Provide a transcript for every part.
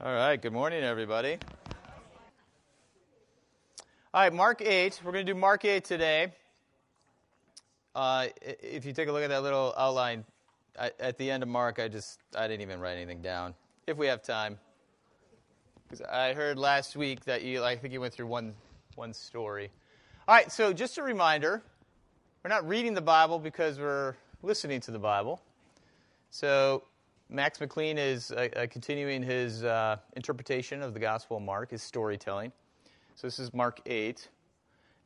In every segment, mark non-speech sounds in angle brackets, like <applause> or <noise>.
All right, good morning, everybody. All right, Mark 8. We're going to do Mark 8 today. Uh, if you take a look at that little outline, I, at the end of Mark, I just I didn't even write anything down. If we have time, because I heard last week that you, I think you went through one one story. All right, so just a reminder, we're not reading the Bible because we're listening to the Bible. So Max McLean is uh, uh, continuing his uh, interpretation of the Gospel of Mark, his storytelling. So this is Mark 8.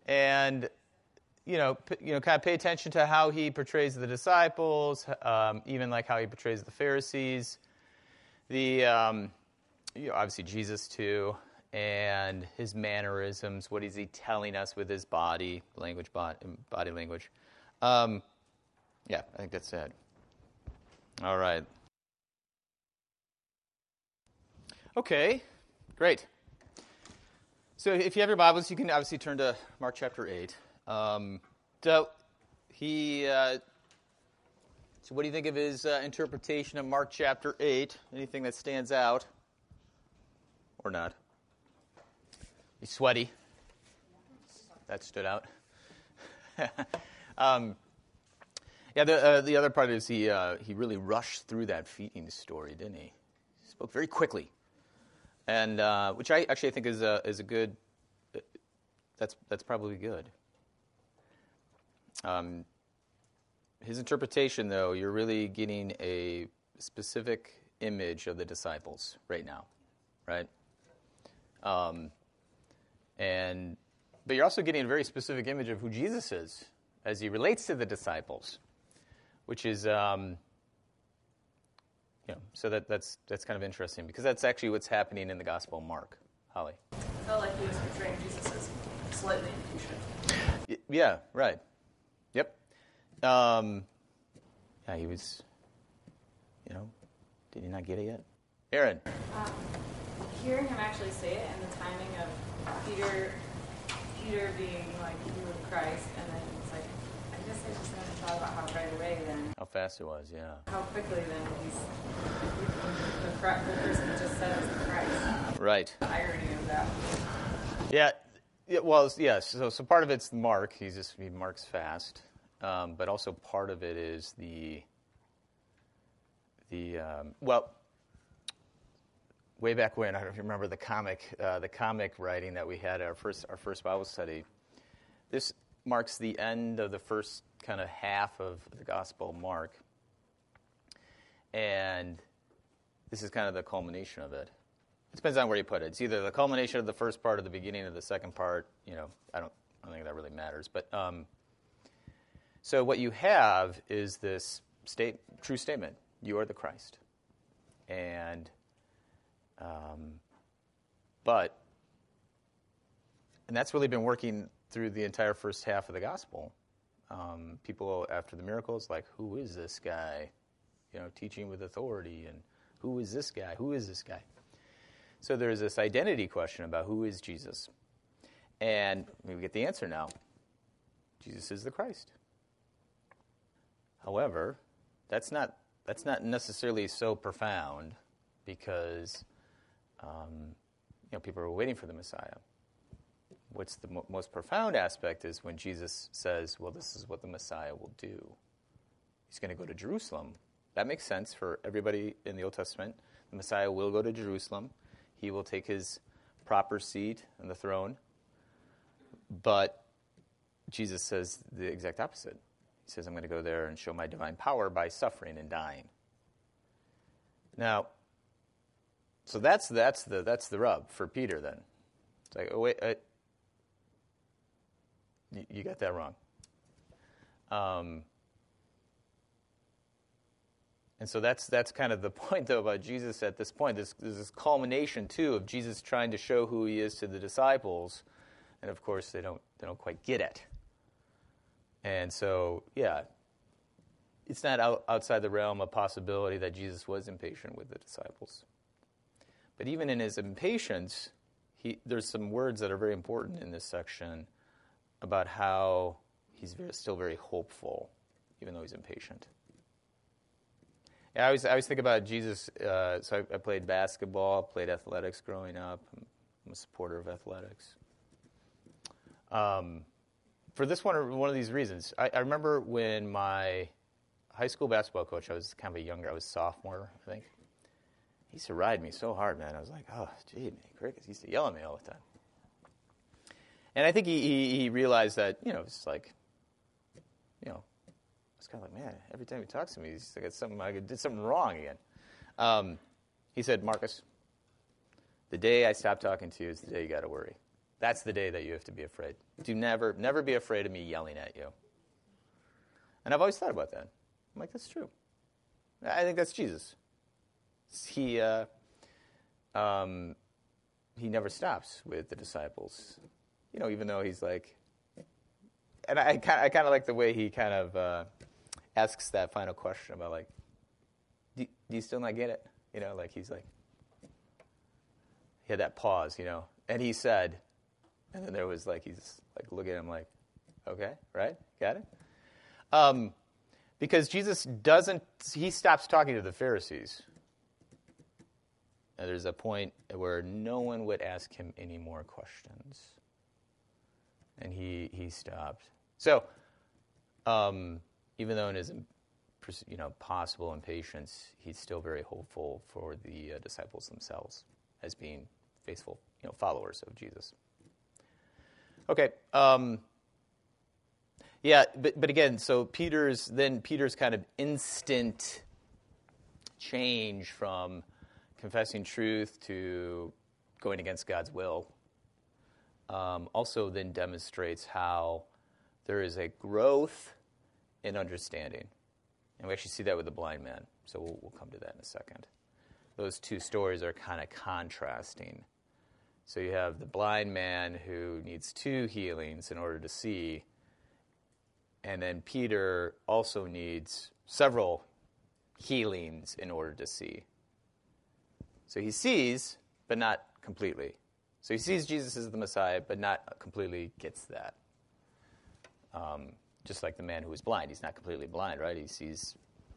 And, you know, p- you know, kind of pay attention to how he portrays the disciples, um, even like how he portrays the Pharisees, the, um, you know, obviously Jesus too, and his mannerisms. What is he telling us with his body language, body, language? Um, yeah, I think that's it. All right. Okay, great. So if you have your Bibles, you can obviously turn to Mark chapter 8. Um, so he, uh, so what do you think of his uh, interpretation of Mark chapter 8? Anything that stands out? Or not? He's sweaty. That stood out. <laughs> um, yeah, the, uh, the other part is he, uh, he really rushed through that feeding story, didn't he? He spoke very quickly and uh, which I actually think is a is a good. That's that's probably good. Um, his interpretation, though, you're really getting a specific image of the disciples right now, right? Um, and but you're also getting a very specific image of who Jesus is as he relates to the disciples, which is. Um, know, so that, that's, that's kind of interesting because that's actually what's happening in the Gospel of Mark. Holly. I felt like he was portraying Jesus as slightly impatient. Yeah, right. Yep. Um, yeah, he was, you know, did he not get it yet? Aaron. Um, hearing him actually say it and the timing of Peter, Peter being like, you of Christ, and then guess I just never thought about how right away then. How fast it was, yeah. How quickly then he's the, the person just said is the Christ. Right. The irony of that. Yeah. yeah well, yes. So, so part of it's Mark. He's just he marks fast, um, but also part of it is the the um, well. Way back when, I don't know if you remember the comic, uh, the comic writing that we had our first our first Bible study. This marks the end of the first kind of half of the Gospel Mark. And this is kind of the culmination of it. It depends on where you put it. It's either the culmination of the first part or the beginning of the second part. You know, I don't, I don't think that really matters. But um, so what you have is this state, true statement: you are the Christ, and um, but and that's really been working through the entire first half of the gospel. Um, people after the miracles, like, who is this guy? You know, teaching with authority, and who is this guy? Who is this guy? So there's this identity question about who is Jesus, and we get the answer now. Jesus is the Christ. However, that's not that's not necessarily so profound because um, you know people are waiting for the Messiah what's the mo- most profound aspect is when Jesus says, Well, this is what the Messiah will do. He's going to go to Jerusalem. That makes sense for everybody in the Old Testament. The Messiah will go to Jerusalem, he will take his proper seat on the throne. But Jesus says the exact opposite. He says, I'm going to go there and show my divine power by suffering and dying. Now, so that's, that's, the, that's the rub for Peter then. It's like, oh, wait, uh, you got that wrong. Um, and so that's that's kind of the <laughs> point, though, about Jesus at this point. There's, there's this culmination too of Jesus trying to show who he is to the disciples, and of course they don't they don't quite get it. And so, yeah, it's not out, outside the realm of possibility that Jesus was impatient with the disciples. But even in his impatience, he, there's some words that are very important in this section about how he's very, still very hopeful, even though he's impatient. Yeah, I always, I always think about Jesus. Uh, so I, I played basketball, played athletics growing up. I'm, a supporter of athletics. Um, for this one, one of these reasons, I, I remember when my high school basketball coach, I was kind of a younger, I was sophomore, I think. He used to ride me so hard, man. I was like, oh, gee, man, crickets. He used to yell at me all the time. And I think he, he, he realized that, you know, it's like, you know, I was kind of like, man, every time he talks to me, he's like, something, I did something wrong again. Um, he said, Marcus, the day I stop talking to you is the day you got to worry. That's the day that you have to be afraid. Do never, never be afraid of me yelling at you. And I've always thought about that. I'm like, that's true. I think that's Jesus. He, uh, um, he never stops with the disciples. You know, even though he's like, and I kind I kind of like the way he kind of uh, asks that final question about like, do, do you still not get it? You know, like he's like, he had that pause, you know, and he said, and then there was like he's like looking at him like, okay, right, got it. Um, because Jesus doesn't, he stops talking to the Pharisees. And there's a point where no one would ask him any more questions. And he, he stopped. So, um, even though in his you know, possible impatience, he's still very hopeful for the uh, disciples themselves as being faithful you know, followers of Jesus. Okay. Um, yeah, but, but again, so Peter's then Peter's kind of instant change from confessing truth to going against God's will Um, also then demonstrates how there is a growth in understanding. And we actually see that with the blind man. So we'll, we'll come to that in a second. Those two stories are kind of contrasting. So you have the blind man who needs two healings in order to see and then Peter also needs several healings in order to see. So he sees, but not completely. So he sees Jesus as the Messiah, but not completely gets that. Um, just like the man who was blind. He's not completely blind, right? He sees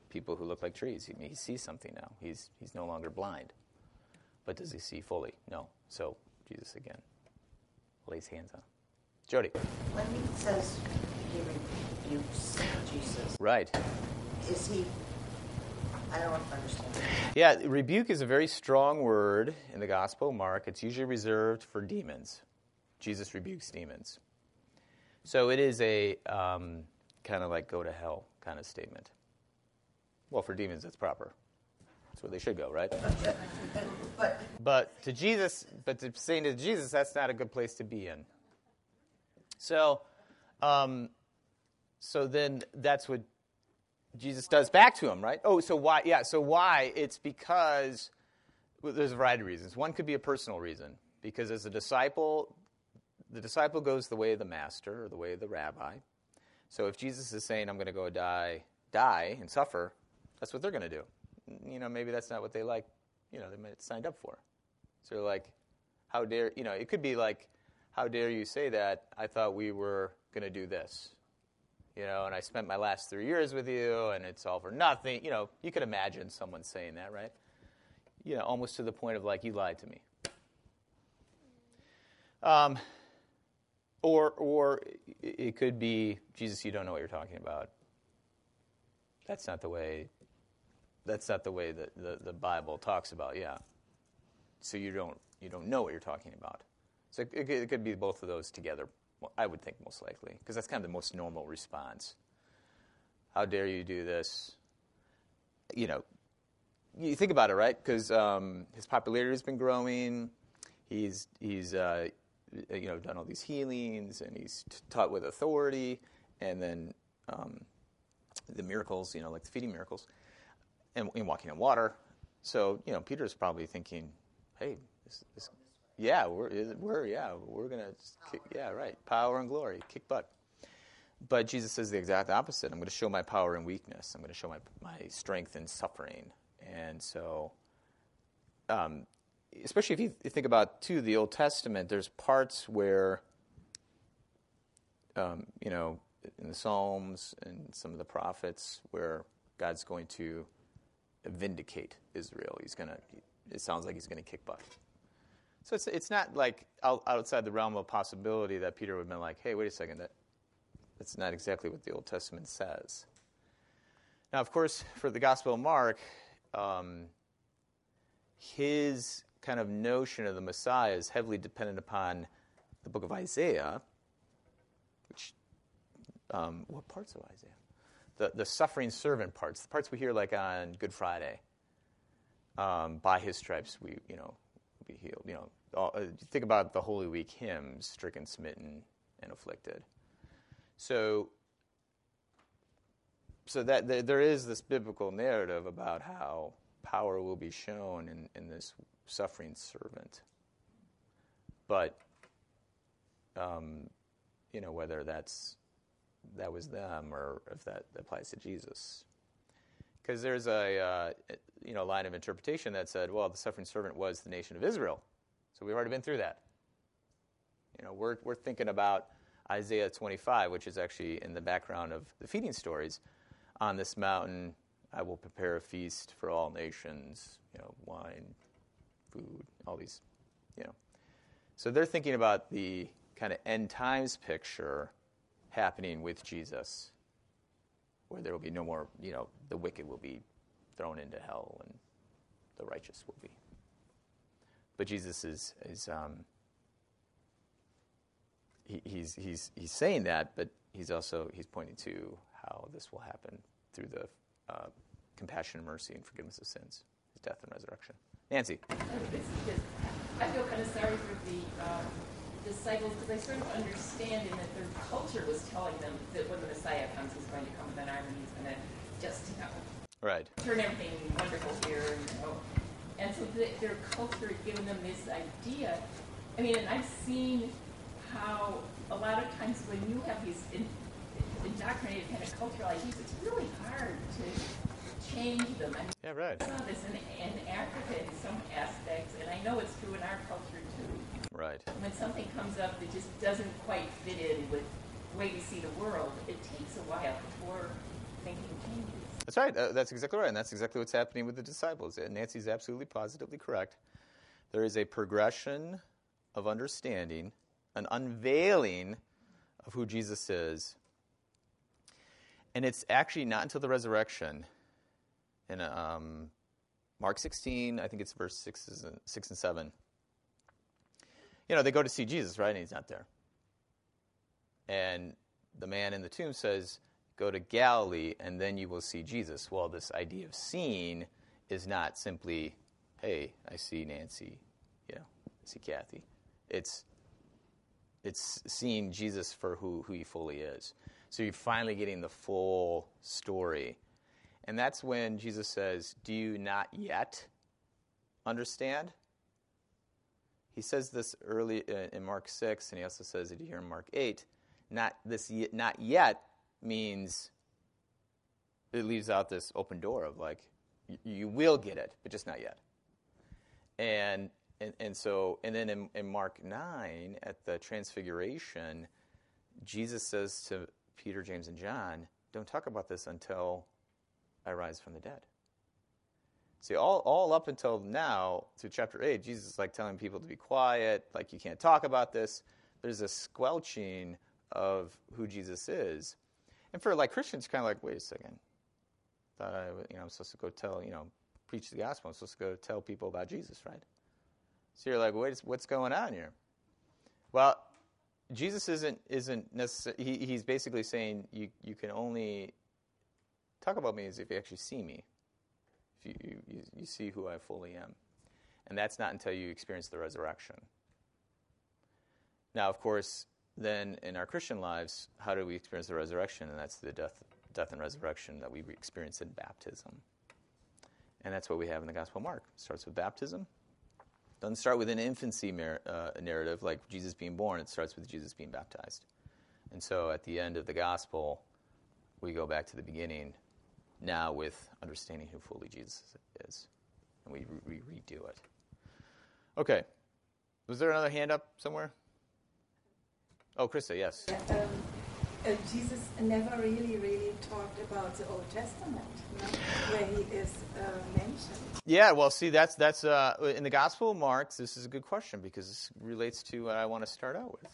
people who look like trees. He, he sees something now. He's, he's no longer blind. But does he see fully? No. So Jesus again lays hands on him. Jody. When he says he rebukes Jesus. Right. Is he? I don't understand. Yeah, rebuke is a very strong word in the Gospel of Mark. It's usually reserved for demons. Jesus rebukes demons. So it is a um, kind of like go to hell kind of statement. Well, for demons, that's proper. That's where they should go, right? but, <laughs> but to Jesus, but to saying to Jesus, that's not a good place to be in. So, um, so then that's what Jesus does back to him, right? Oh, so why? Yeah, so why? It's because well, there's a variety of reasons. One could be a personal reason, because as a disciple, the disciple goes the way of the master or the way of the rabbi. So if Jesus is saying, "I'm going to go die, die and suffer," that's what they're going to do. You know, maybe that's not what they like. You know, they might signed up for. So like, how dare you know? It could be like, "How dare you say that? I thought we were going to do this." You know, and I spent my last three years with you, and it's all for nothing. You know, you could imagine someone saying that, right? You know, almost to the point of like, you lied to me. Um, or, or it could be, Jesus, you don't know what you're talking about. That's not the way. That's not the way that the, the Bible talks about. Yeah. So you don't you don't know what you're talking about. So it, it could be both of those together I would think most likely, because that's kind of the most normal response. How dare you do this? You know, you think about it, right? Because um, his popularity has been growing. He's he's uh, you know done all these healings, and he's t- taught with authority, and then um, the miracles, you know, like the feeding miracles, and, and walking on water. So you know, Peter's probably thinking, "Hey, this, this yeah, we're, we're yeah, we're gonna, kick, yeah, right, power and glory, kick butt. But Jesus says the exact opposite. I'm going to show my power in weakness. I'm going to show my my strength in suffering. And so, um, especially if you think about too the Old Testament, there's parts where, um, you know, in the Psalms and some of the prophets where God's going to vindicate Israel. He's going to, it sounds like he's going to kick butt. So it's, it's not like outside the realm of possibility that Peter would have been like, hey, wait a second, that, that's not exactly what the Old Testament says. Now, of course, for the Gospel of Mark, um, his kind of notion of the Messiah is heavily dependent upon the book of Isaiah, which, um, what parts of Isaiah? The, the suffering servant parts, the parts we hear like on Good Friday. Um, by his stripes we, you know, be healed. You know, uh, think about the Holy Week hymns, stricken, smitten, and afflicted. So, so that th- there is this biblical narrative about how power will be shown in, in this suffering servant. But, um, you know, whether that's that was them or if that applies to Jesus. Because there's a uh, you know line of interpretation that said, well, the suffering servant was the nation of Israel, so we've already been through that. You know, we're we're thinking about Isaiah 25, which is actually in the background of the feeding stories. On this mountain, I will prepare a feast for all nations. You know, wine, food, all these. You know, so they're thinking about the kind of end times picture happening with Jesus where there will be no more, you know, the wicked will be thrown into hell and the righteous will be. But Jesus is, is um, he, he's, he's, he's saying that, but he's also, he's pointing to how this will happen through the uh, compassion and mercy and forgiveness of sins, his death and resurrection. Nancy. I feel kind of sorry for the um, disciples because I sort of understand in that their culture was telling them that when the Messiah comes, he's going to come with an army, he's going to just, you know, Right. turn everything wonderful here, you know. And so the, their culture had given them this idea. I mean, and I've seen how a lot of times when you have these in, indoctrinated kind of cultural ideas, it's really hard to change them. I mean, Yeah, right. I saw this in, in Africa in some aspects, and I know it's true in our culture too. Right. When something comes up that just doesn't quite fit in with the way we see the world, it takes a while before thinking changes. That's right. Uh, that's exactly right. And that's exactly what's happening with the disciples. And Nancy's absolutely positively correct. There is a progression of understanding, an unveiling of who Jesus is. And it's actually not until the resurrection, in um, Mark 16, I think it's verse 6 and, 6 and 7. You know, they go to see Jesus, right? And he's not there. And the man in the tomb says, Go to Galilee, and then you will see Jesus. Well, this idea of seeing is not simply, hey, I see Nancy, you know, I see Kathy. It's it's seeing Jesus for who, who he fully is. So you're finally getting the full story. And that's when Jesus says, Do you not yet understand? He says this early uh, in Mark 6, and he also says it here in Mark 8. Not, this, not yet means it leaves out this open door of like, you, will get it, but just not yet. And and, and so, and then in, in Mark 9, at the Transfiguration, Jesus says to Peter, James, and John, Don't talk about this until I rise from the dead. See, all, all up until now, through chapter 8, Jesus is like telling people to be quiet, like you can't talk about this. There's a squelching of who Jesus is. And for like Christians, kind of like, wait a second. Thought I, you know, I'm supposed to go tell, you know, preach the gospel. I'm supposed to go tell people about Jesus, right? So you're like, wait, what's going on here? Well, Jesus isn't isn't necessarily. He, he's basically saying you you can only talk about me as if you actually see me, you, you you see who I fully am, and that's not until you experience the resurrection. Now, of course, then in our Christian lives, how do we experience the resurrection? And that's the death death and resurrection that we experience in baptism, and that's what we have in the Gospel of Mark. It starts with baptism doesn't start with an infancy uh, narrative like Jesus being born. It starts with Jesus being baptized. And so at the end of the gospel, we go back to the beginning now with understanding who fully Jesus is. And we re- re- redo it. Okay. Was there another hand up somewhere? Oh, Krista, yes. Um, uh, Jesus never really, really talked about the Old Testament, no? where he is uh, mentioned. Yeah, well, see, that's that's uh, in the Gospel of Mark. This is a good question because this relates to what I want to start out with.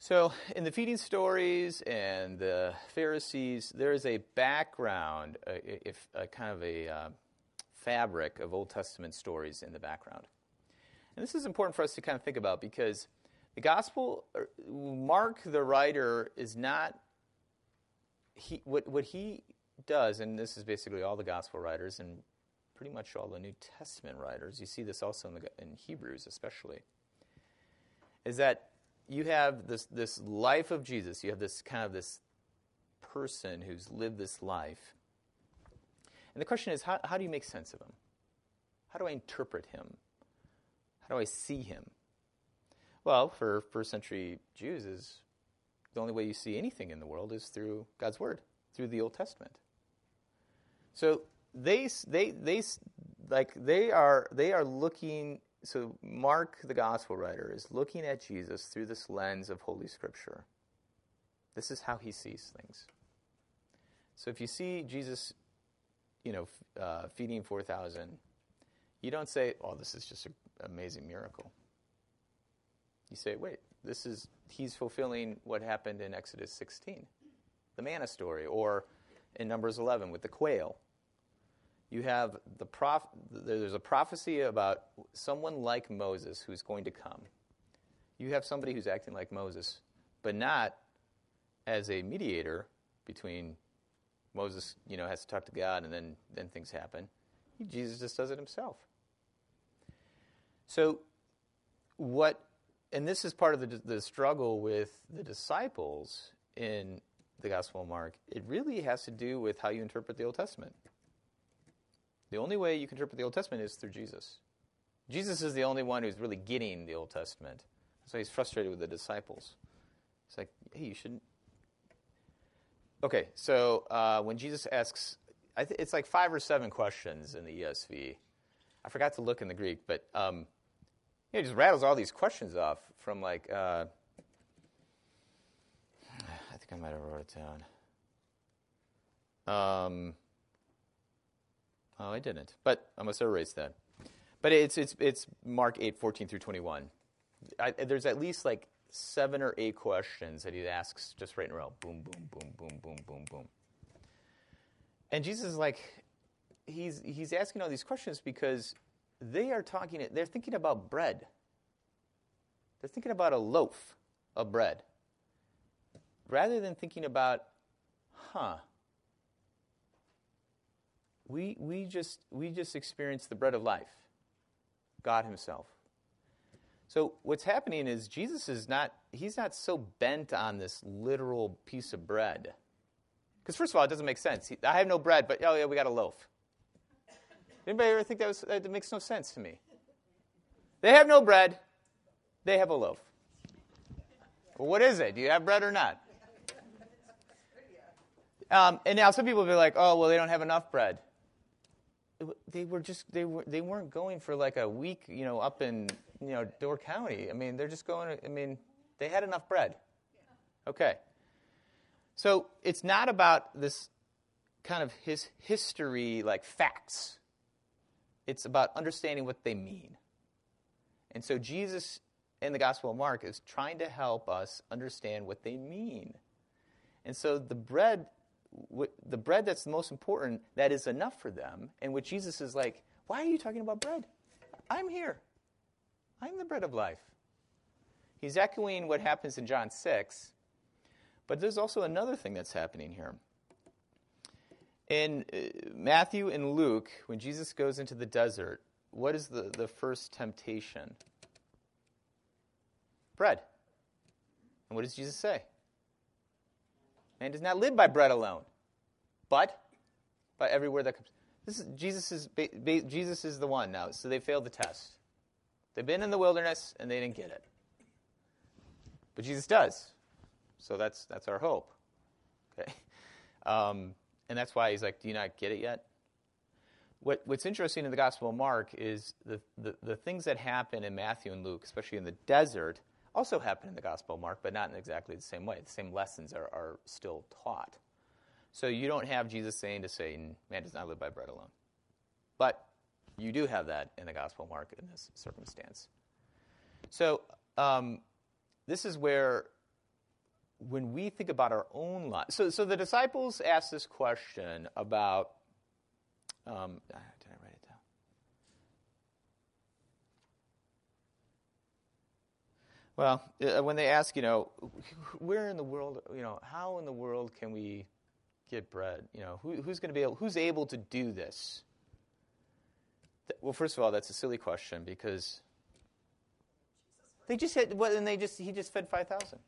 So, in the feeding stories and the Pharisees, there is a background, a, if a kind of a uh, fabric of Old Testament stories in the background, and this is important for us to kind of think about because the Gospel, er, Mark, the writer, is not he what what he does, and this is basically all the Gospel writers and pretty much all the New Testament writers. You see this also in, the, in Hebrews, especially, is that you have this this life of Jesus. You have this kind of this person who's lived this life, and the question is, how, how do you make sense of him? How do I interpret him? How do I see him? Well, for first century Jews, is the only way you see anything in the world is through God's word, through the Old Testament. So they they they like they are they are looking. So Mark, the gospel writer, is looking at Jesus through this lens of Holy Scripture. This is how he sees things. So if you see Jesus, you know, uh, feeding four thousand, you don't say, "Oh, this is just an amazing miracle." You say, wait, this is, he's fulfilling what happened in Exodus 16, the manna story, or in Numbers 11 with the quail. You have the prof, there's a prophecy about someone like Moses who's going to come. You have somebody who's acting like Moses, but not as a mediator between Moses, you know, has to talk to God and then, then things happen. Jesus just does it himself. So, what and this is part of the, the struggle with the disciples in the Gospel of Mark. It really has to do with how you interpret the Old Testament. The only way you can interpret the Old Testament is through Jesus. Jesus is the only one who's really getting the Old Testament. So he's frustrated with the disciples. It's like, hey, you shouldn't. Okay, so uh, when Jesus asks, th- it's like five or seven questions in the ESV. I forgot to look in the Greek, but um, he just rattles all these questions off from like, uh, <sighs> I think I might have wrote it down. Um, oh, I didn't, but I must have erased that. But it's it's it's Mark eight fourteen through twenty one. There's at least like seven or eight questions that he asks just right in a row. Boom, boom, boom, boom, boom, boom, boom. And Jesus is like, he's he's asking all these questions because they are talking, they're thinking about bread. They're thinking about a loaf of bread. Rather than thinking about, huh, we, we, just, we just experienced the bread of life, God Himself. So what's happening is Jesus is not, he's not so bent on this literal piece of bread. Because first of all, it doesn't make sense. I have no bread, but oh yeah, we got a loaf. Anybody ever think that, was, that makes no sense to me? They have no bread, they have a loaf. Well, what is it? Do you have bread or not? Um, and now some people will be like, oh, well, they don't have enough bread. They were just they were they weren't going for like a week, you know, up in you know Door County. I mean, they're just going. I mean, they had enough bread. Okay. So it's not about this kind of his history, like facts. It's about understanding what they mean. And so Jesus in the Gospel of Mark is trying to help us understand what they mean. And so the bread the bread that's the most important that is enough for them and what Jesus is like, "Why are you talking about bread? I'm here. I'm the bread of life." He's echoing what happens in John 6. But there's also another thing that's happening here. In uh, Matthew and Luke, when Jesus goes into the desert, what is the, the first temptation? Bread. And what does Jesus say? Man does not live by bread alone, but by every word that comes. This is Jesus is Jesus is the one now. So they failed the test. They've been in the wilderness and they didn't get it. But Jesus does. So that's that's our hope. Okay. Um, and that's why he's like, Do you not get it yet? What, what's interesting in the Gospel of Mark is the, the, the things that happen in Matthew and Luke, especially in the desert, also happen in the Gospel of Mark, but not in exactly the same way. The same lessons are, are still taught. So you don't have Jesus saying to Satan, man does not live by bread alone. But you do have that in the Gospel of Mark in this circumstance. So um, this is where, when we think about our own lives, so, so the disciples asked this question about, um, write it down? Well, uh, when they ask, you know, where in the world, you know, how in the world can we get bread? You know, who, who's going to be able, who's able to do this? Well, first of all, that's a silly question because they just had, well, and they just, he just fed 5,000.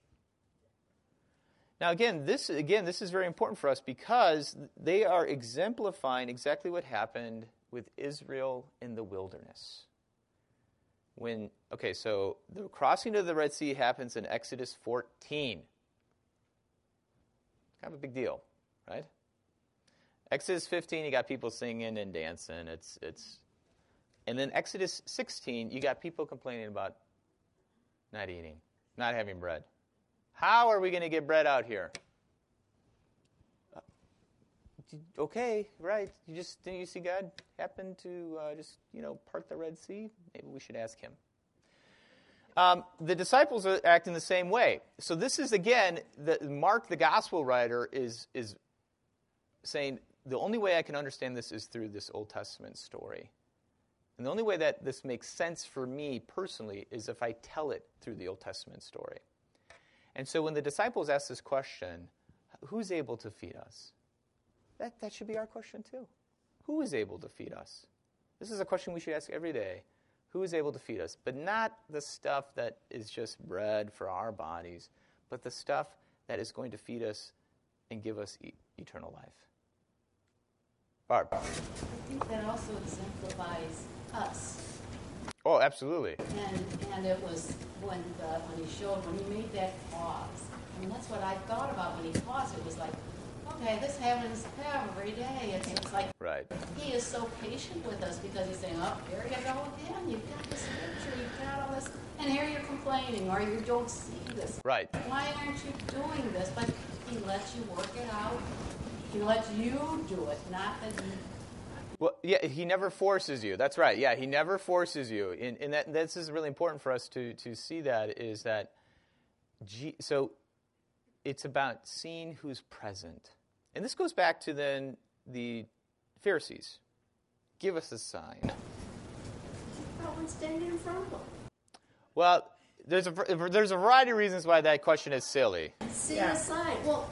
Now, again, this, again, this is very important for us because they are exemplifying exactly what happened with Israel in the wilderness. When, okay, so the crossing of the Red Sea happens in Exodus 14. Kind of a big deal, right? Exodus 15, you got people singing and dancing. It's, it's, and then Exodus 16, you got people complaining about not eating, not having bread. How are we going to get bread out here? Uh, okay, right. You just didn't you see God happen to uh, just you know part the Red Sea? Maybe we should ask Him. Um, the disciples are acting the same way. So this is again, the, Mark, the gospel writer, is is saying the only way I can understand this is through this Old Testament story. And the only way that this makes sense for me personally is if I tell it through the Old Testament story. And so when the disciples ask this question, who's able to feed us? That, that should be our question too. Who is able to feed us? This is a question we should ask every day. Who is able to feed us? But not the stuff that is just bread for our bodies, but the stuff that is going to feed us and give us e- eternal life. Barb. I think that also exemplifies us. Oh, absolutely. And and it was when the, when he showed when he made that pause. I mean that's what I thought about when he paused. It was like, okay, this happens every day. It's, it's like Right. he is so patient with us because he's saying, oh, here you go again. You've got this picture. you've got all this, and here you're complaining or you don't see this. Right. Why aren't you doing this? But he lets you work it out. He lets you do it, not that he Well, yeah, he never forces you. That's right. Yeah, he never forces you. And, and that, this is really important for us to, to see that is that, G, so it's about seeing who's present. And this goes back to then the Pharisees. Give us a sign. probably standing in front of him. Well, there's a, there's a variety of reasons why that question is silly. See a sign. Well,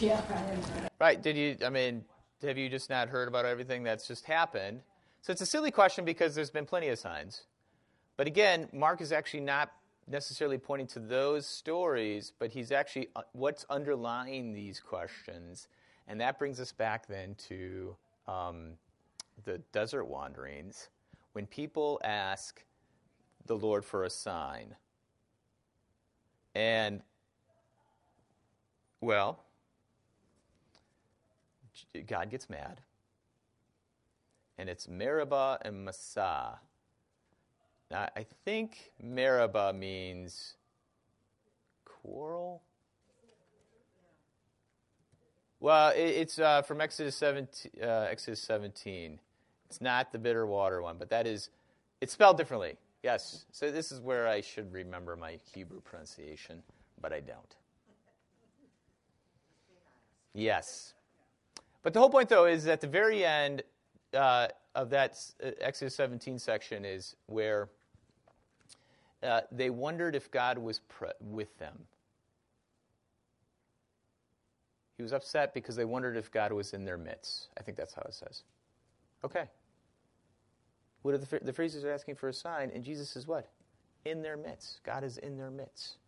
yeah, Right. Did you, I mean, have you just not heard about everything that's just happened? So it's a silly question because there's been plenty of signs. But again, Mark is actually not necessarily pointing to those stories, but he's actually uh, what's underlying these questions. And that brings us back then to um, the desert wanderings when people ask the Lord for a sign. And, well, God gets mad. And it's Meribah and Massah. I think Meribah means quarrel. Well, it, it's uh, from Exodus 17, uh, Exodus 17. It's not the bitter water one, but that is, it's spelled differently. Yes. So this is where I should remember my Hebrew pronunciation, but I don't. Yes. But the whole point, though, is at the very end uh, of that uh, Exodus 17 section is where uh, they wondered if God was with them. He was upset because they wondered if God was in their midst. I think that's how it says. Okay. What the, the Pharisees are asking for a sign, and Jesus is what? In their midst. God is in their midst.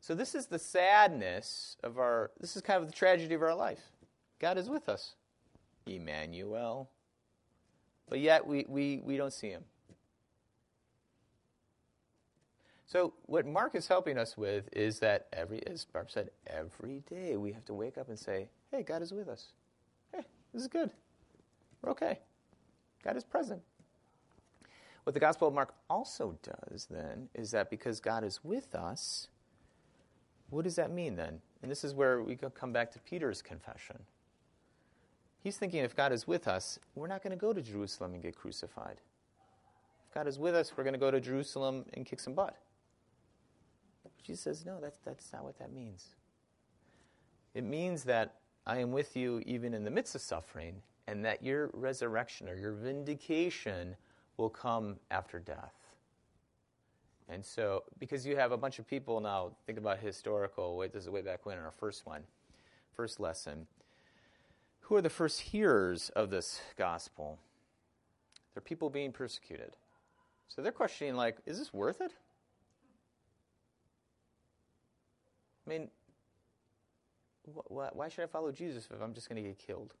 So this is the sadness of our, this is kind of the tragedy of our life. God is with us. Emmanuel. But yet we, we, we don't see him. So what Mark is helping us with is that every, as Barb said, every day we have to wake up and say, hey, God is with us. Hey, this is good. We're okay. God is present. What the Gospel of Mark also does then is that because God is with us, what does that mean then? And this is where we come back to Peter's confession. He's thinking if God is with us, we're not going to go to Jerusalem and get crucified. If God is with us, we're going to go to Jerusalem and kick some butt. Jesus says, no, that's, that's not what that means. It means that I am with you even in the midst of suffering, and that your resurrection or your vindication will come after death. And so, because you have a bunch of people now, think about historical, wait, this is way back when in our first one, first lesson. Who are the first hearers of this gospel? They're people being persecuted. So they're questioning, like, is this worth it? I mean, wh- wh- why should I follow Jesus if I'm just going to get killed?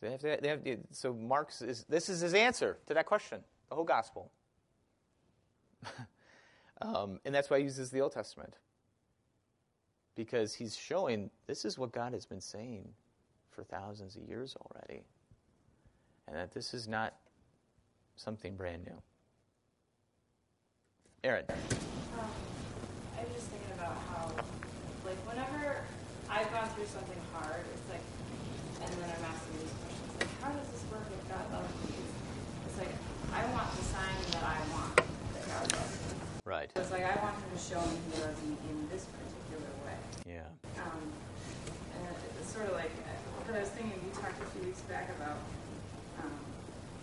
So, they have to, they have to, so Mark's is, this is his answer to that question, the whole gospel. <laughs> um, and that's why he uses the Old Testament. Because he's showing this is what God has been saying for thousands of years already. And that this is not something brand new. Aaron. Um, I was just thinking about how, like, whenever I've gone through something hard, it's like, and then I'm asking these questions, like, how does this work if God loves me? It's like, I want the sign that I want that God loves me. Right. So it's like, I want Him to show me He loves me in this particular way. Yeah. Um, and it's sort of like, what I was thinking, we talked a few weeks back about, um,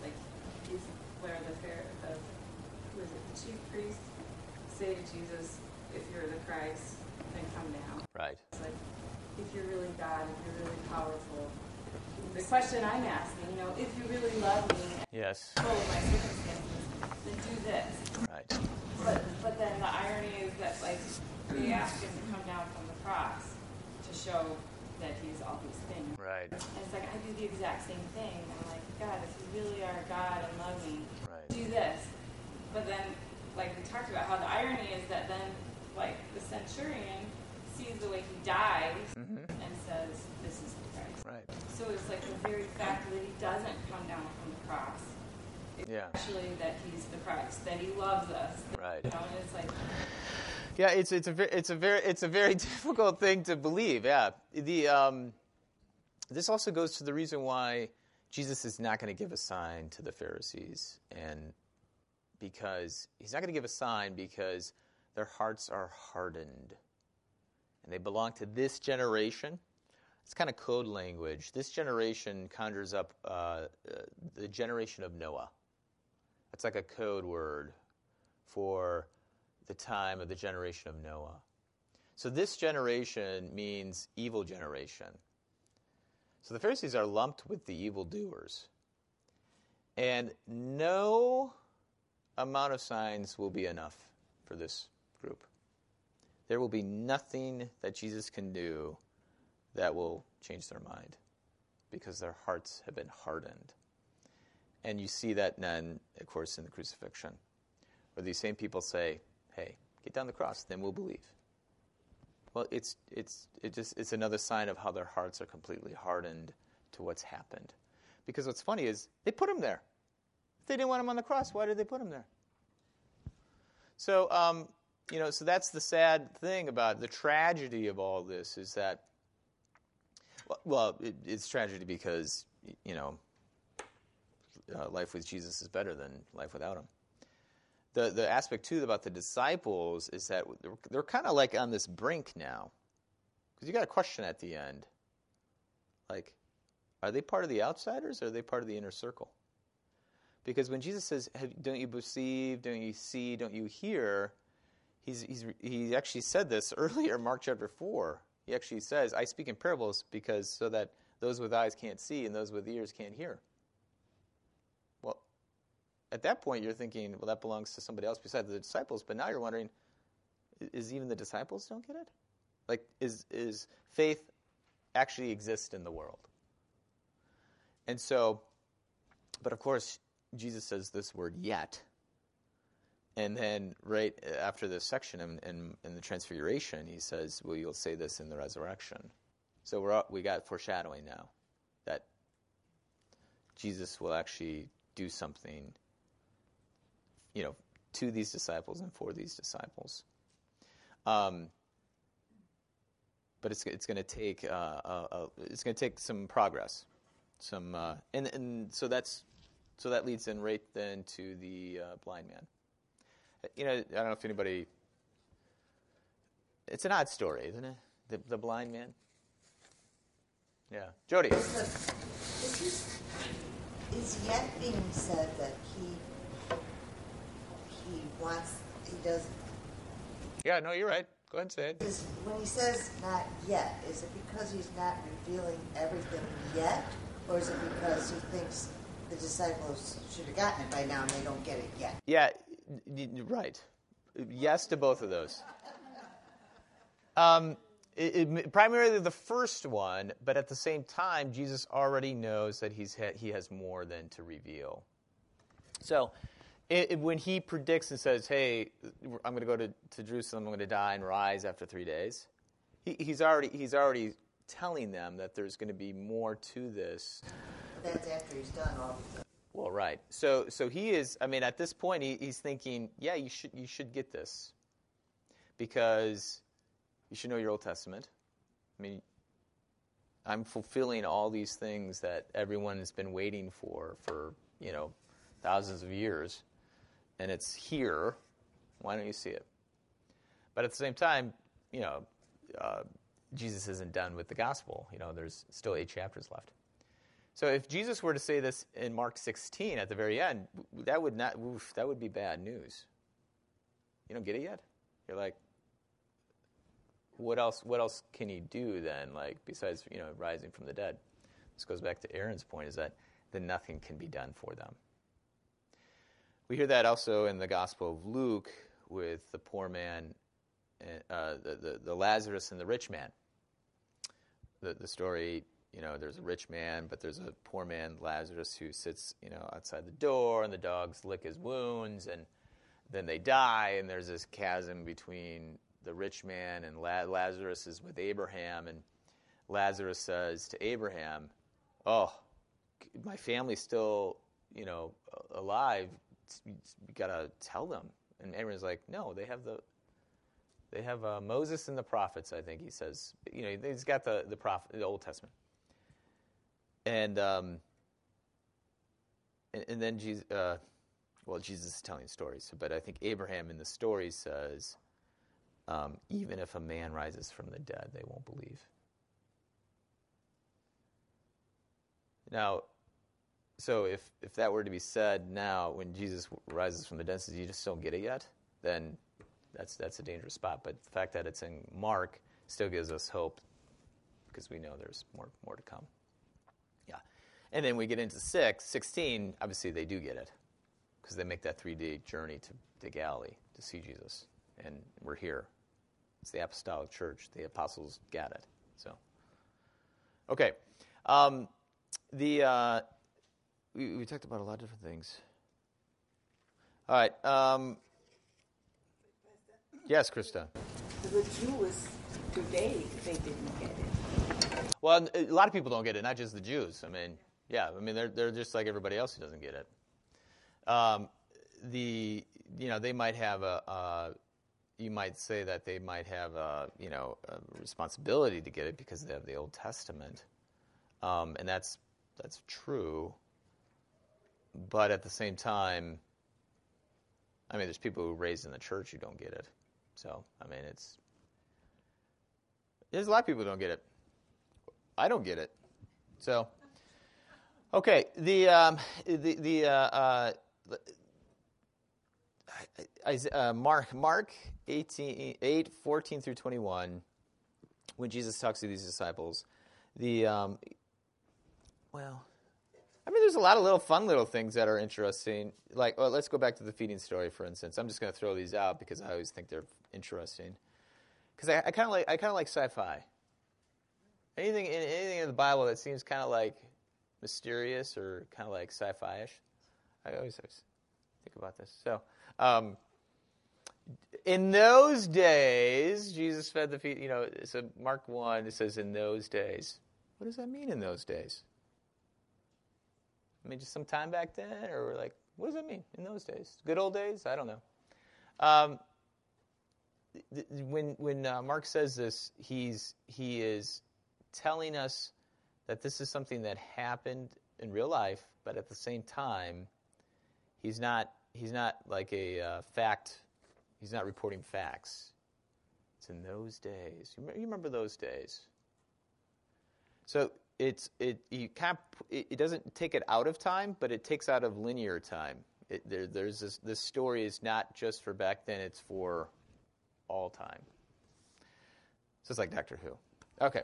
like, these, where the fair, the, who is it, the chief priest say to Jesus, if you're the Christ, then come down. Right. It's like, if you're really God, if you're really powerful. The question I'm asking, you know, if you really love me Yes. of my circumstances, then do this. Right. But, but then the irony is that, like, we ask him to come down from the cross to show that he's all these things. Right. And it's like, I do the exact same thing. I'm like, God, if you really are God and love me, Right. do this. But then, like we talked about, how the irony is that then, like, the centurion sees the way he dies mm-hmm. and says, this is the Christ. Right. So it's like the very fact that he doesn't come down from the cross. It's Yeah. actually that he's the Christ, that he loves us. Right. You know, and it's like, Yeah, it's it's a it's a very it's a very difficult thing to believe. Yeah, the um, this also goes to the reason why Jesus is not going to give a sign to the Pharisees, and because he's not going to give a sign because their hearts are hardened, and they belong to this generation. It's kind of code language. This generation conjures up uh, uh, the generation of Noah. That's like a code word for the time of the generation of Noah. So this generation means evil generation. So the Pharisees are lumped with the evildoers. And no amount of signs will be enough for this group. There will be nothing that Jesus can do that will change their mind because their hearts have been hardened. And you see that then, of course, in the crucifixion, where these same people say, hey, get down the cross, then we'll believe. Well, it's, it's, it just, it's another sign of how their hearts are completely hardened to what's happened. Because what's funny is they put him there. If they didn't want him on the cross, why did they put him there? So, um, you know, so that's the sad thing about the tragedy of all this is that, well, well it, it's tragedy because, you know, uh, life with Jesus is better than life without him the the aspect too about the disciples is that they're, they're kind of like on this brink now, because you got a question at the end, like, are they part of the outsiders or are they part of the inner circle? Because when Jesus says, "Don't you perceive? Don't you see? Don't you hear?" He's, he's he actually said this <laughs> earlier, Mark chapter four. He actually says, "I speak in parables because so that those with eyes can't see and those with ears can't hear." Well, at that point you're thinking, well, that belongs to somebody else besides the disciples. But now you're wondering, is even the disciples don't get it? Like, is is faith actually exist in the world? And so, but of course, Jesus says this word "yet," and then right after this section in, in, in the Transfiguration, he says, "Well, you'll say this in the resurrection." So we're we got foreshadowing now that Jesus will actually do something, you know, to these disciples and for these disciples. Um, but it's it's going to take uh, it's going to take some progress, some uh, and and so that's so that leads in right then to the uh, blind man. You know, I don't know if anybody. It's an odd story, isn't it? The, the blind man. Yeah, Jody. Is, the, is, his, is yet being said that he he wants he does Yeah, no, you're right. Go ahead and say it. is when he says not yet, is it because he's not revealing everything yet, or is it because he thinks the disciples should have gotten it by now and they don't get it yet? Yeah, right. Yes to both of those. Um, it, it- primarily the first one, but at the same time, Jesus already knows that he's ha- he has more than to reveal. So, it, when he predicts and says, "Hey, I'm going to go to, to Jerusalem. I'm going to die and rise after three days," he, he's already he's already telling them that there's going to be more to this that's after he's done all the well, right. So, so he is. I mean, at this point, he, he's thinking, yeah, you should, you should get this, because you should know your Old Testament. I mean, I'm fulfilling all these things that everyone has been waiting for for you know thousands of years, and it's here. Why don't you see it? But at the same time, you know, uh, Jesus isn't done with the gospel. You know, there's still eight chapters left. So if Jesus were to say this in Mark 16 at the very end, that would not oof, that would be bad news. You don't get it yet? You're like what else what else can he do then like besides, you know, rising from the dead? This goes back to Aaron's point is that then nothing can be done for them. We hear that also in the Gospel of Luke with the poor man, uh, the, the, the Lazarus and the rich man. The, the story you know, there's a rich man, but there's a poor man, Lazarus, who sits, you know, outside the door, and the dogs lick his wounds, and then they die, and there's this chasm between the rich man and La- Lazarus is with Abraham, and Lazarus says to Abraham, "Oh, my family's still, you know, alive. You gotta tell them." And Abraham's like, "No, they have the." They have uh, Moses and the prophets, I think he says. You know, he's got the the prophet, the Old Testament and um, and, and then Jesus, uh, well, Jesus is telling stories, but I think Abraham in the story says, um, even if a man rises from the dead, they won't believe. Now, so if if that were to be said now, when Jesus rises from the dead, says you just don't get it yet, then that's that's a dangerous spot. But the fact that it's in Mark still gives us hope because we know there's more more to come. And then we get into 6, 16, obviously they do get it because they make that three day journey to, to Galilee to see Jesus. And we're here. It's the apostolic church. The apostles got it. So, okay. Um, the, uh, we, we talked about a lot of different things. All right. Um, yes, Krista. The Jews today, they didn't get it. Well, a lot of people don't get it, not just the Jews. I mean, yeah, I mean they're they're just like everybody else who doesn't get it. Um, the you know they might have a, uh, you might say that they might have a you know a responsibility to get it because they have the Old Testament, um, and that's that's true. But at the same time, I mean, there's people who raised in the church who don't get it. So I mean, it's there's a lot of people who don't get it. I don't get it. So, okay, the um, the the uh, uh, uh, Mark Mark 18, 8, 14 through twenty one, when Jesus talks to these disciples, the um, well, I mean, there's a lot of little fun little things that are interesting. Like, well, let's go back to the feeding story, for instance. I'm just going to throw these out because I always think they're interesting. Because I, I kind of like I kind of like sci-fi. Anything in anything in the Bible that seems kind of like mysterious or kind of like sci-fi-ish, I always think about this. So, um, in those days, Jesus fed the feet. You know, so Mark one it says in those days. What does that mean in those days? I mean, just some time back then, or like, what does that mean in those days? Good old days? I don't know. Um, when when uh, Mark says this, he's he is telling us that this is something that happened in real life, but at the same time, he's not he's not like a uh, fact. He's not reporting facts. It's in those days. You, remember those days? So it's it you can't it, doesn't take it out of time, but it takes out of linear time. It, there, there's this this story is not just for back then; it's for all time. So it's like Doctor Who. Okay,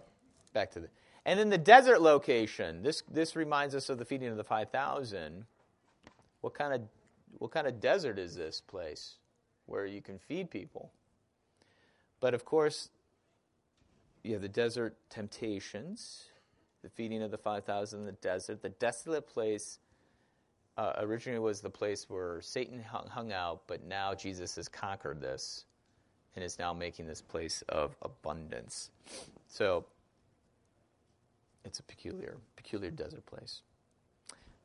back to the and then the desert location. This this reminds us of the feeding of the five thousand. What kind of what kind of desert is this place where you can feed people? But of course, you have the desert temptations, the feeding of the 5,000 in the desert. The desolate place uh, originally was the place where Satan hung, hung out, but now Jesus has conquered this and is now making this place of abundance. So it's a peculiar, peculiar desert place.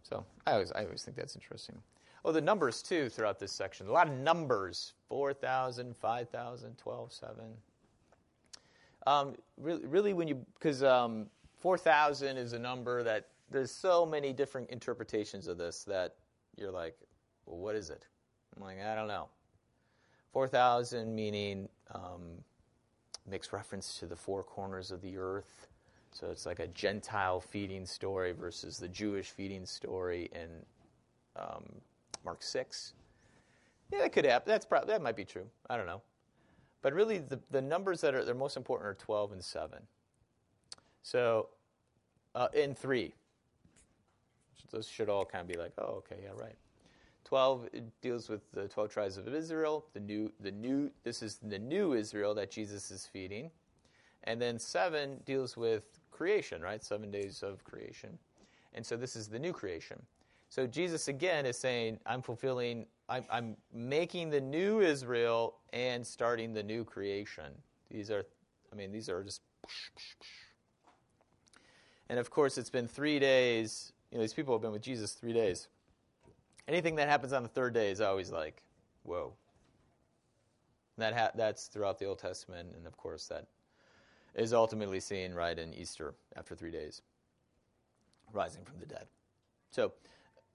So I always, I always think that's interesting. Oh, the numbers too throughout this section. A lot of numbers 4,000, 5,000, 12, 7. Um, really, really, when you, because um, 4,000 is a number that there's so many different interpretations of this that you're like, well, what is it? I'm like, I don't know. 4,000 meaning um, makes reference to the four corners of the earth. So it's like a Gentile feeding story versus the Jewish feeding story in um, Mark 6. Yeah, that could happen. That's probably, that might be true. I don't know. But really, the, the numbers that are they're most important are 12 and 7. So, uh, in 3. Those should all kind of be like, oh, okay, yeah, right. 12 deals with the 12 tribes of Israel. The new, the new, this is the new Israel that Jesus is feeding. And then 7 deals with creation, right? Seven days of creation. And so this is the new creation. So Jesus again is saying, I'm fulfilling, I'm, I'm, making the new Israel and starting the new creation. These are, I mean, these are just. And of course, it's been three days. You know, these people have been with Jesus three days. Anything that happens on the third day is always like, whoa. That ha- that's throughout the Old Testament, and of course, that is ultimately seen right in Easter after three days, rising from the dead. So,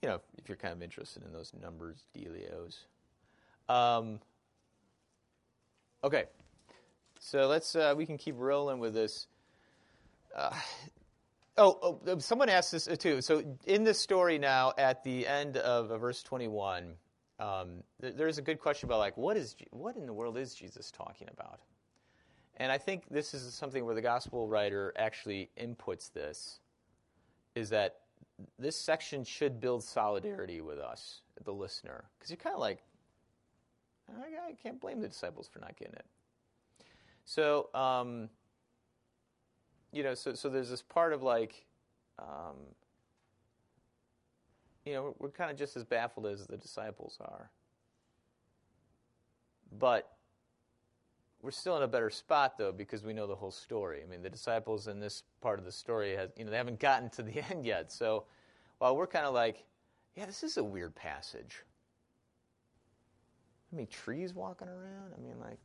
you know, if you're kind of interested in those numbers, delios. Um, okay, so let's uh, we can keep rolling with this. Uh, oh, oh, someone asked this uh, too. So in this story now, at the end of uh, verse 21, um, th- there's a good question about like what is what in the world is Jesus talking about? And I think this is something where the gospel writer actually inputs this, is that this section should build solidarity with us, the listener, because you're kind of like, I, can't blame the disciples for not getting it. So, um, you know, so so there's this part of like, um, you know, we're kind of just as baffled as the disciples are, but we're still in a better spot though because we know the whole story. I mean, the disciples in this part of the story has, you know, they haven't gotten to the <laughs> end yet. So while we're kind of like, yeah, this is a weird passage. I mean, trees walking around. I mean, like,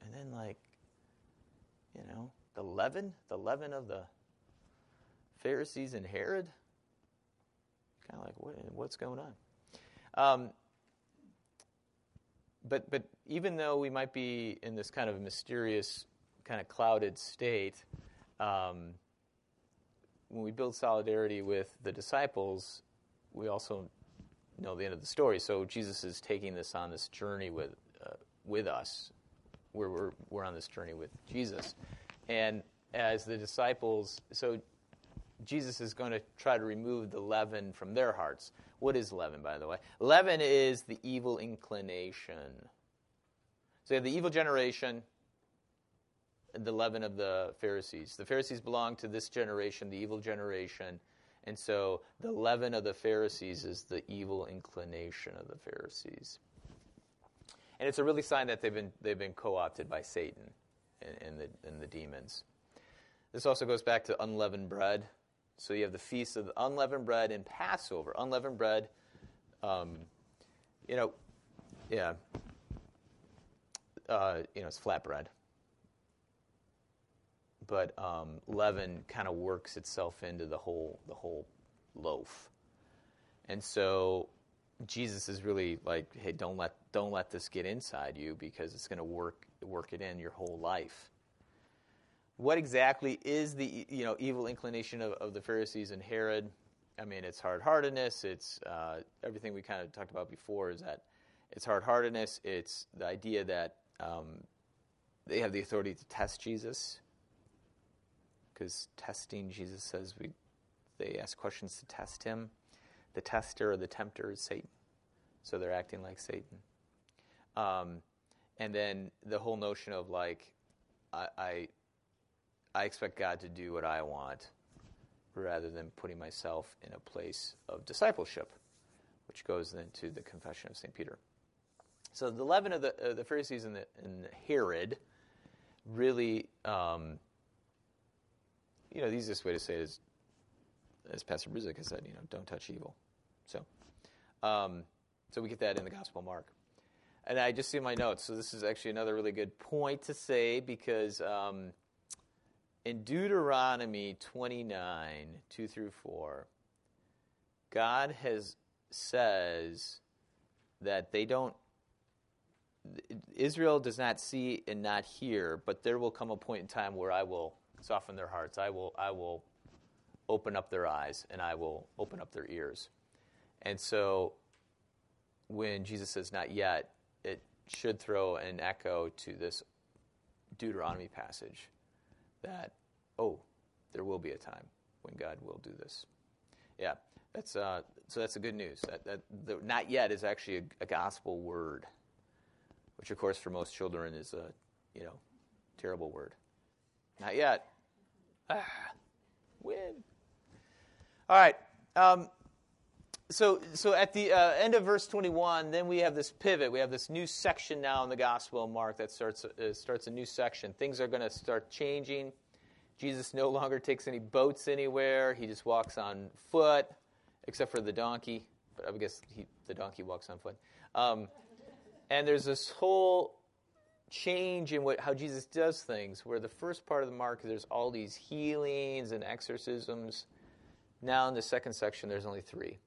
and then like, you know, the leaven, the leaven of the Pharisees and Herod. Kind of like, what, what's going on? Um, but but even though we might be in this kind of mysterious, kind of clouded state, um, when we build solidarity with the disciples, we also know the end of the story. So Jesus is taking this on this journey with uh, with us. We're, we're we're on this journey with Jesus, and as the disciples, so Jesus is going to try to remove the leaven from their hearts. What is leaven, by the way? Leaven is the evil inclination. So you have the evil generation, and the leaven of the Pharisees. The Pharisees belong to this generation, the evil generation. And so the leaven of the Pharisees is the evil inclination of the Pharisees. And it's a really sign that they've been, they've been co opted by Satan and, and, the, and the demons. This also goes back to unleavened bread. So you have the feast of unleavened bread and Passover. Unleavened bread, um, you know, yeah, uh, you know, it's flat bread. But um, leaven kind of works itself into the whole the whole loaf, and so Jesus is really like, hey, don't let don't let this get inside you because it's going to work work it in your whole life. What exactly is the you know evil inclination of, of the Pharisees and Herod? I mean, it's hard heartedness. It's uh, everything we kind of talked about before. Is that it's hard heartedness. It's the idea that um, they have the authority to test Jesus because testing Jesus says we they ask questions to test him. The tester or the tempter is Satan, so they're acting like Satan. Um, and then the whole notion of like, I, I, I expect God to do what I want, rather than putting myself in a place of discipleship, which goes into the confession of Saint Peter. So the leaven of the, uh, the Pharisees and, the, and Herod really, um, you know, the easiest way to say it is, as Pastor Bruzik has said, you know, don't touch evil. So, um, so we get that in the Gospel of Mark. And I just see my notes. So this is actually another really good point to say because um, in Deuteronomy 29, 2 through 4, God has says that they don't Israel does not see and not hear, but there will come a point in time where I will soften their hearts. I will I will open up their eyes and I will open up their ears. And so when Jesus says not yet, it should throw an echo to this Deuteronomy passage that, oh, there will be a time when God will do this. Yeah, that's, uh, so that's the good news. That, that the, not yet is actually a, a gospel word, which, of course, for most children is a, you know, terrible word. Not yet. Ah, win. All right. Um, so, so at the uh, end of verse 21, then we have this pivot. We have this new section now in the Gospel of Mark that starts, uh, starts a new section. Things are going to start changing. Jesus no longer takes any boats anywhere. He just walks on foot, except for the donkey. But I guess he, the donkey walks on foot. Um, and there's this whole change in what, how Jesus does things, where the first part of the Mark, there's all these healings and exorcisms. Now in the second section, there's only three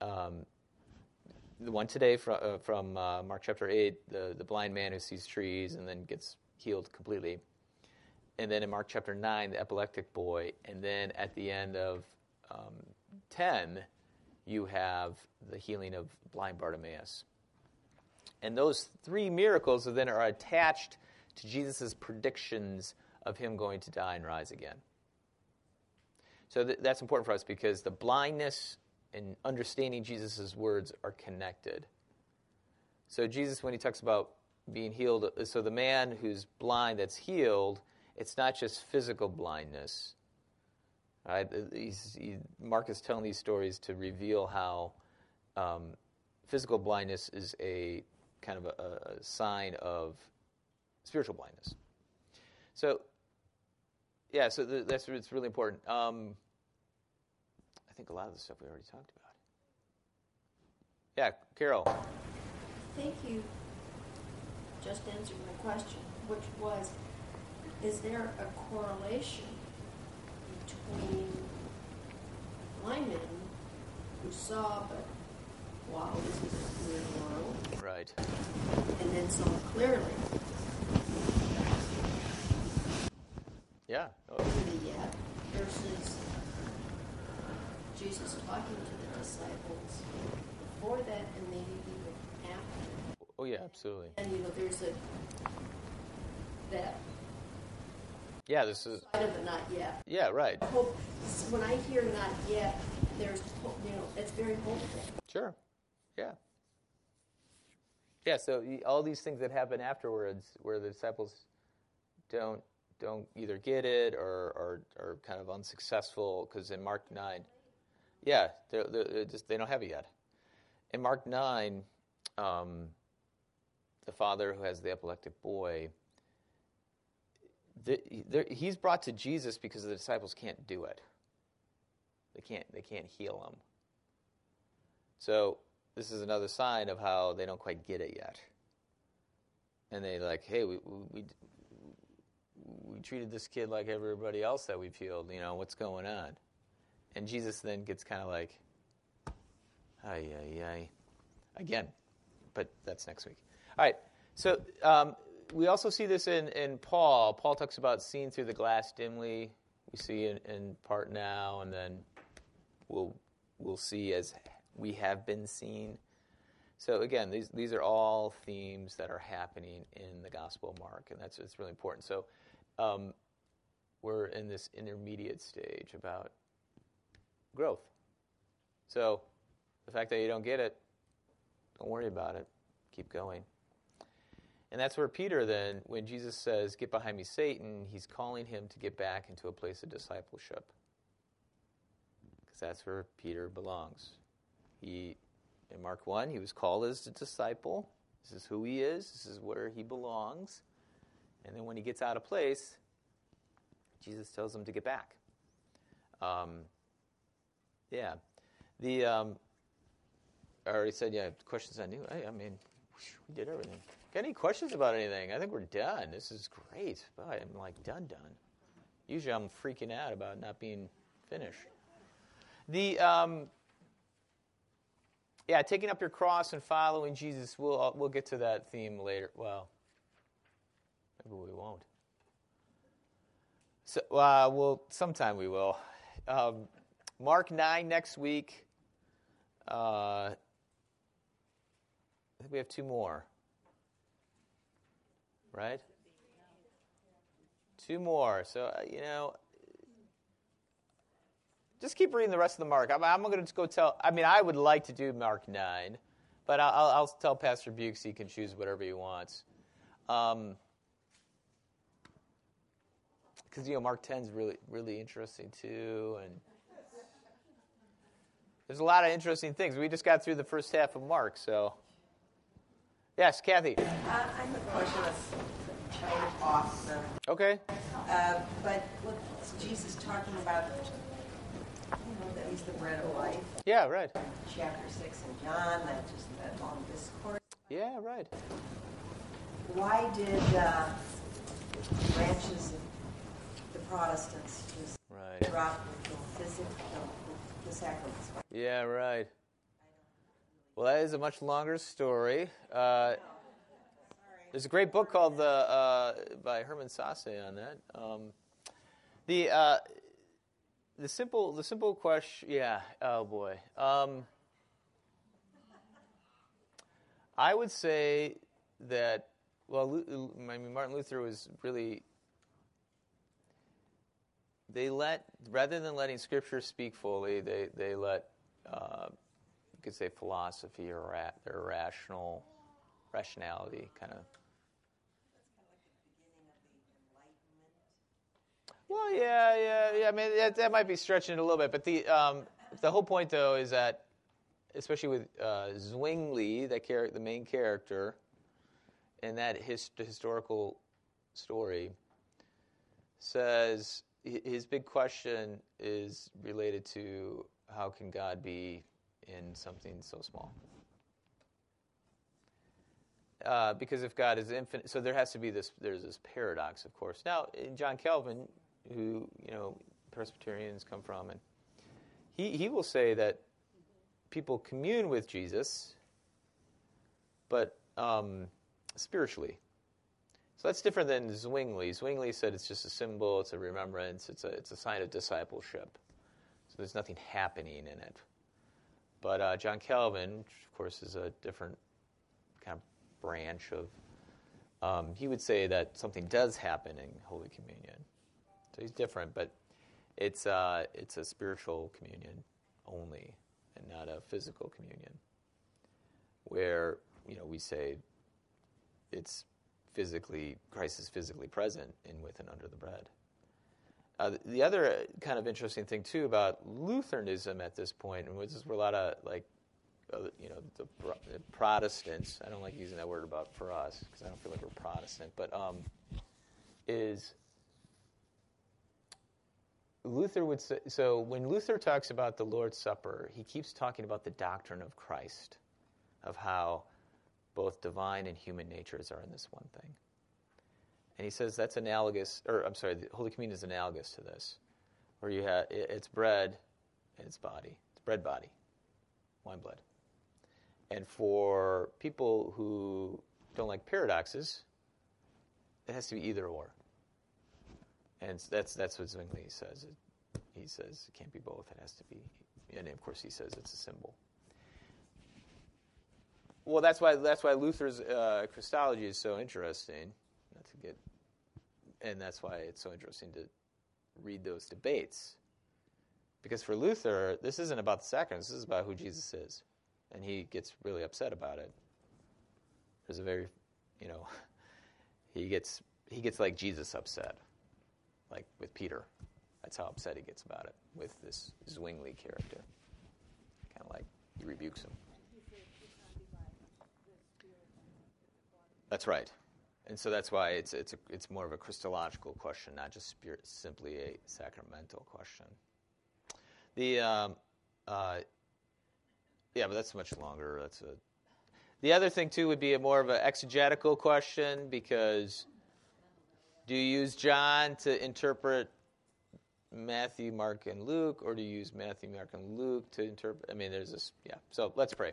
um, the one today from, uh, from uh, Mark chapter 8, the, the blind man who sees trees and then gets healed completely. And then in Mark chapter 9, the epileptic boy. And then at the end of um, 10, you have the healing of blind Bartimaeus. And those three miracles then are attached to Jesus' predictions of him going to die and rise again. So th- that's important for us because the blindness and understanding Jesus' words are connected. So, Jesus, when he talks about being healed, so the man who's blind that's healed, it's not just physical blindness. Right? He, Mark is telling these stories to reveal how um, physical blindness is a kind of a, a sign of spiritual blindness. So, yeah, so th- that's it's really important. Um, think a lot of the stuff we already talked about. Yeah, Carol. Thank you. Just answered my question, which was Is there a correlation between blind men who saw, but wow, this is a weird world? Right. And then saw clearly. Yeah. Oh. Yet versus Jesus talking to the disciples before that and maybe even after. Oh yeah, absolutely. And you know, there's a that. Yeah, this is. Side of the not yet. Yeah, right. I hope when I hear not yet, there's you know it's very hopeful. Sure. Yeah. Yeah. So all these things that happen afterwards, where the disciples don't don't either get it or are kind of unsuccessful, because in Mark nine. Yeah, they're, they're just they don't have it yet. In Mark nine, um, the father who has the epileptic boy, the, he's brought to Jesus because the disciples can't do it. They can't. They can't heal him. So this is another sign of how they don't quite get it yet. And they like, hey, we we we treated this kid like everybody else that we've healed. You know what's going on? And Jesus then gets kind of like, ay ay ay, again. But that's next week. All right. So um, we also see this in, in Paul. Paul talks about seeing through the glass dimly. We see in, in part now, and then we'll we'll see as we have been seen. So again, these these are all themes that are happening in the Gospel of Mark, and that's it's really important. So um, we're in this intermediate stage about growth. So the fact that you don't get it, don't worry about it. Keep going. And that's where Peter then, when Jesus says, Get behind me, Satan, he's calling him to get back into a place of discipleship. Because that's where Peter belongs. He, in Mark 1, he was called as a disciple. This is who he is, this is where he belongs. And then when he gets out of place, Jesus tells him to get back. Um, yeah. The, um, I already said, yeah, questions on new. I, I mean, we did everything. Got any questions about anything? I think we're done. This is great. Boy, I'm like done, done. Usually I'm freaking out about not being finished. The um, yeah, taking up your cross and following Jesus. We'll uh, we'll get to that theme later. Well, maybe we won't. So uh, well, sometime we will. Um, Mark nine next week. Uh, I think we have two more. Right? Two more. So, uh, you know, just keep reading the rest of the Mark. I'm, I'm going to go tell, I mean, I would like to do Mark 9, but I'll, I'll tell Pastor Bukes he can choose whatever he wants. Um, because you know Mark 10 is really really interesting too, and there's a lot of interesting things. We just got through the first half of Mark, so yes, Kathy. Uh, I'm a question that's kind of off the, Okay. uh, but what's Jesus talking about, you know, that he's the bread of life, Yeah, right. chapter six in John, that just, that long discourse. Yeah, right. Why did, uh, branches of the Protestants just Right. drop the physical, the sacraments? Yeah, right. Well, that is a much longer story. Uh, there's a great book called the uh, by Herman Sasse on that. Um, the uh, the simple the simple question, yeah. Oh boy. Um, I would say that well, I mean Martin Luther was really they let rather than letting Scripture speak fully, they they let uh, you could say philosophy or ra- their rational rationality kind of. Well, yeah, yeah, yeah. I mean, that, that might be stretching it a little bit, but the um, the whole point though is that, especially with uh, Zwingli, that char- the main character, in that his- historical story, says his big question is related to how can God be in something so small? Uh, because if God is infinite, so there has to be this. There's this paradox, of course. Now, John Calvin, who you know Presbyterians come from, and he he will say that people commune with Jesus, but um, spiritually. So that's different than Zwingli. Zwingli said it's just a symbol, it's a remembrance, it's a it's a sign of discipleship. So there's nothing happening in it. But uh, John Calvin, of course is a different kind of branch of, um, he would say that something does happen in Holy Communion. So he's different, but it's uh, it's a spiritual communion only, and not a physical communion. Where you know we say it's physically Christ is physically present in with and under the bread. Uh, the- the other kind of interesting thing too about Lutheranism at this point, and which is where a lot of like, uh, you know, the, the Protestants. I don't like using that word about for us because I don't feel like we're Protestant, but um, is Luther would say, so when Luther talks about the Lord's Supper, he keeps talking about the doctrine of Christ, of how both divine and human natures are in this one thing. And he says that's analogous, or I'm sorry, the Holy Communion is analogous to this, where you have it's bread and it's body, it's bread, body, wine, blood. And for people who don't like paradoxes, it has to be either or. And that's that's what Zwingli says. He says it can't be both. It has to be, and of course he says it's a symbol. Well, that's why that's why Luther's uh, Christology is so interesting. Not to get, and that's why it's so interesting to read those debates, because for Luther, this isn't about the sacraments. This is about who Jesus is, and he gets really upset about it. There's a very, you know, <laughs> he gets he gets like Jesus upset like with Peter. That's how upset he gets about it with this Zwingli character. Kind of like he rebukes him. That's right. And so that's why it's, it's, a, it's more of a Christological question, not just spirit, simply a sacramental question. The, um, uh, yeah, but that's much longer. That's a, the other thing, too, would be a more of an exegetical question because do you use John to interpret Matthew, Mark, and Luke, or do you use Matthew, Mark, and Luke to interpret? I mean, there's this, yeah. So let's pray.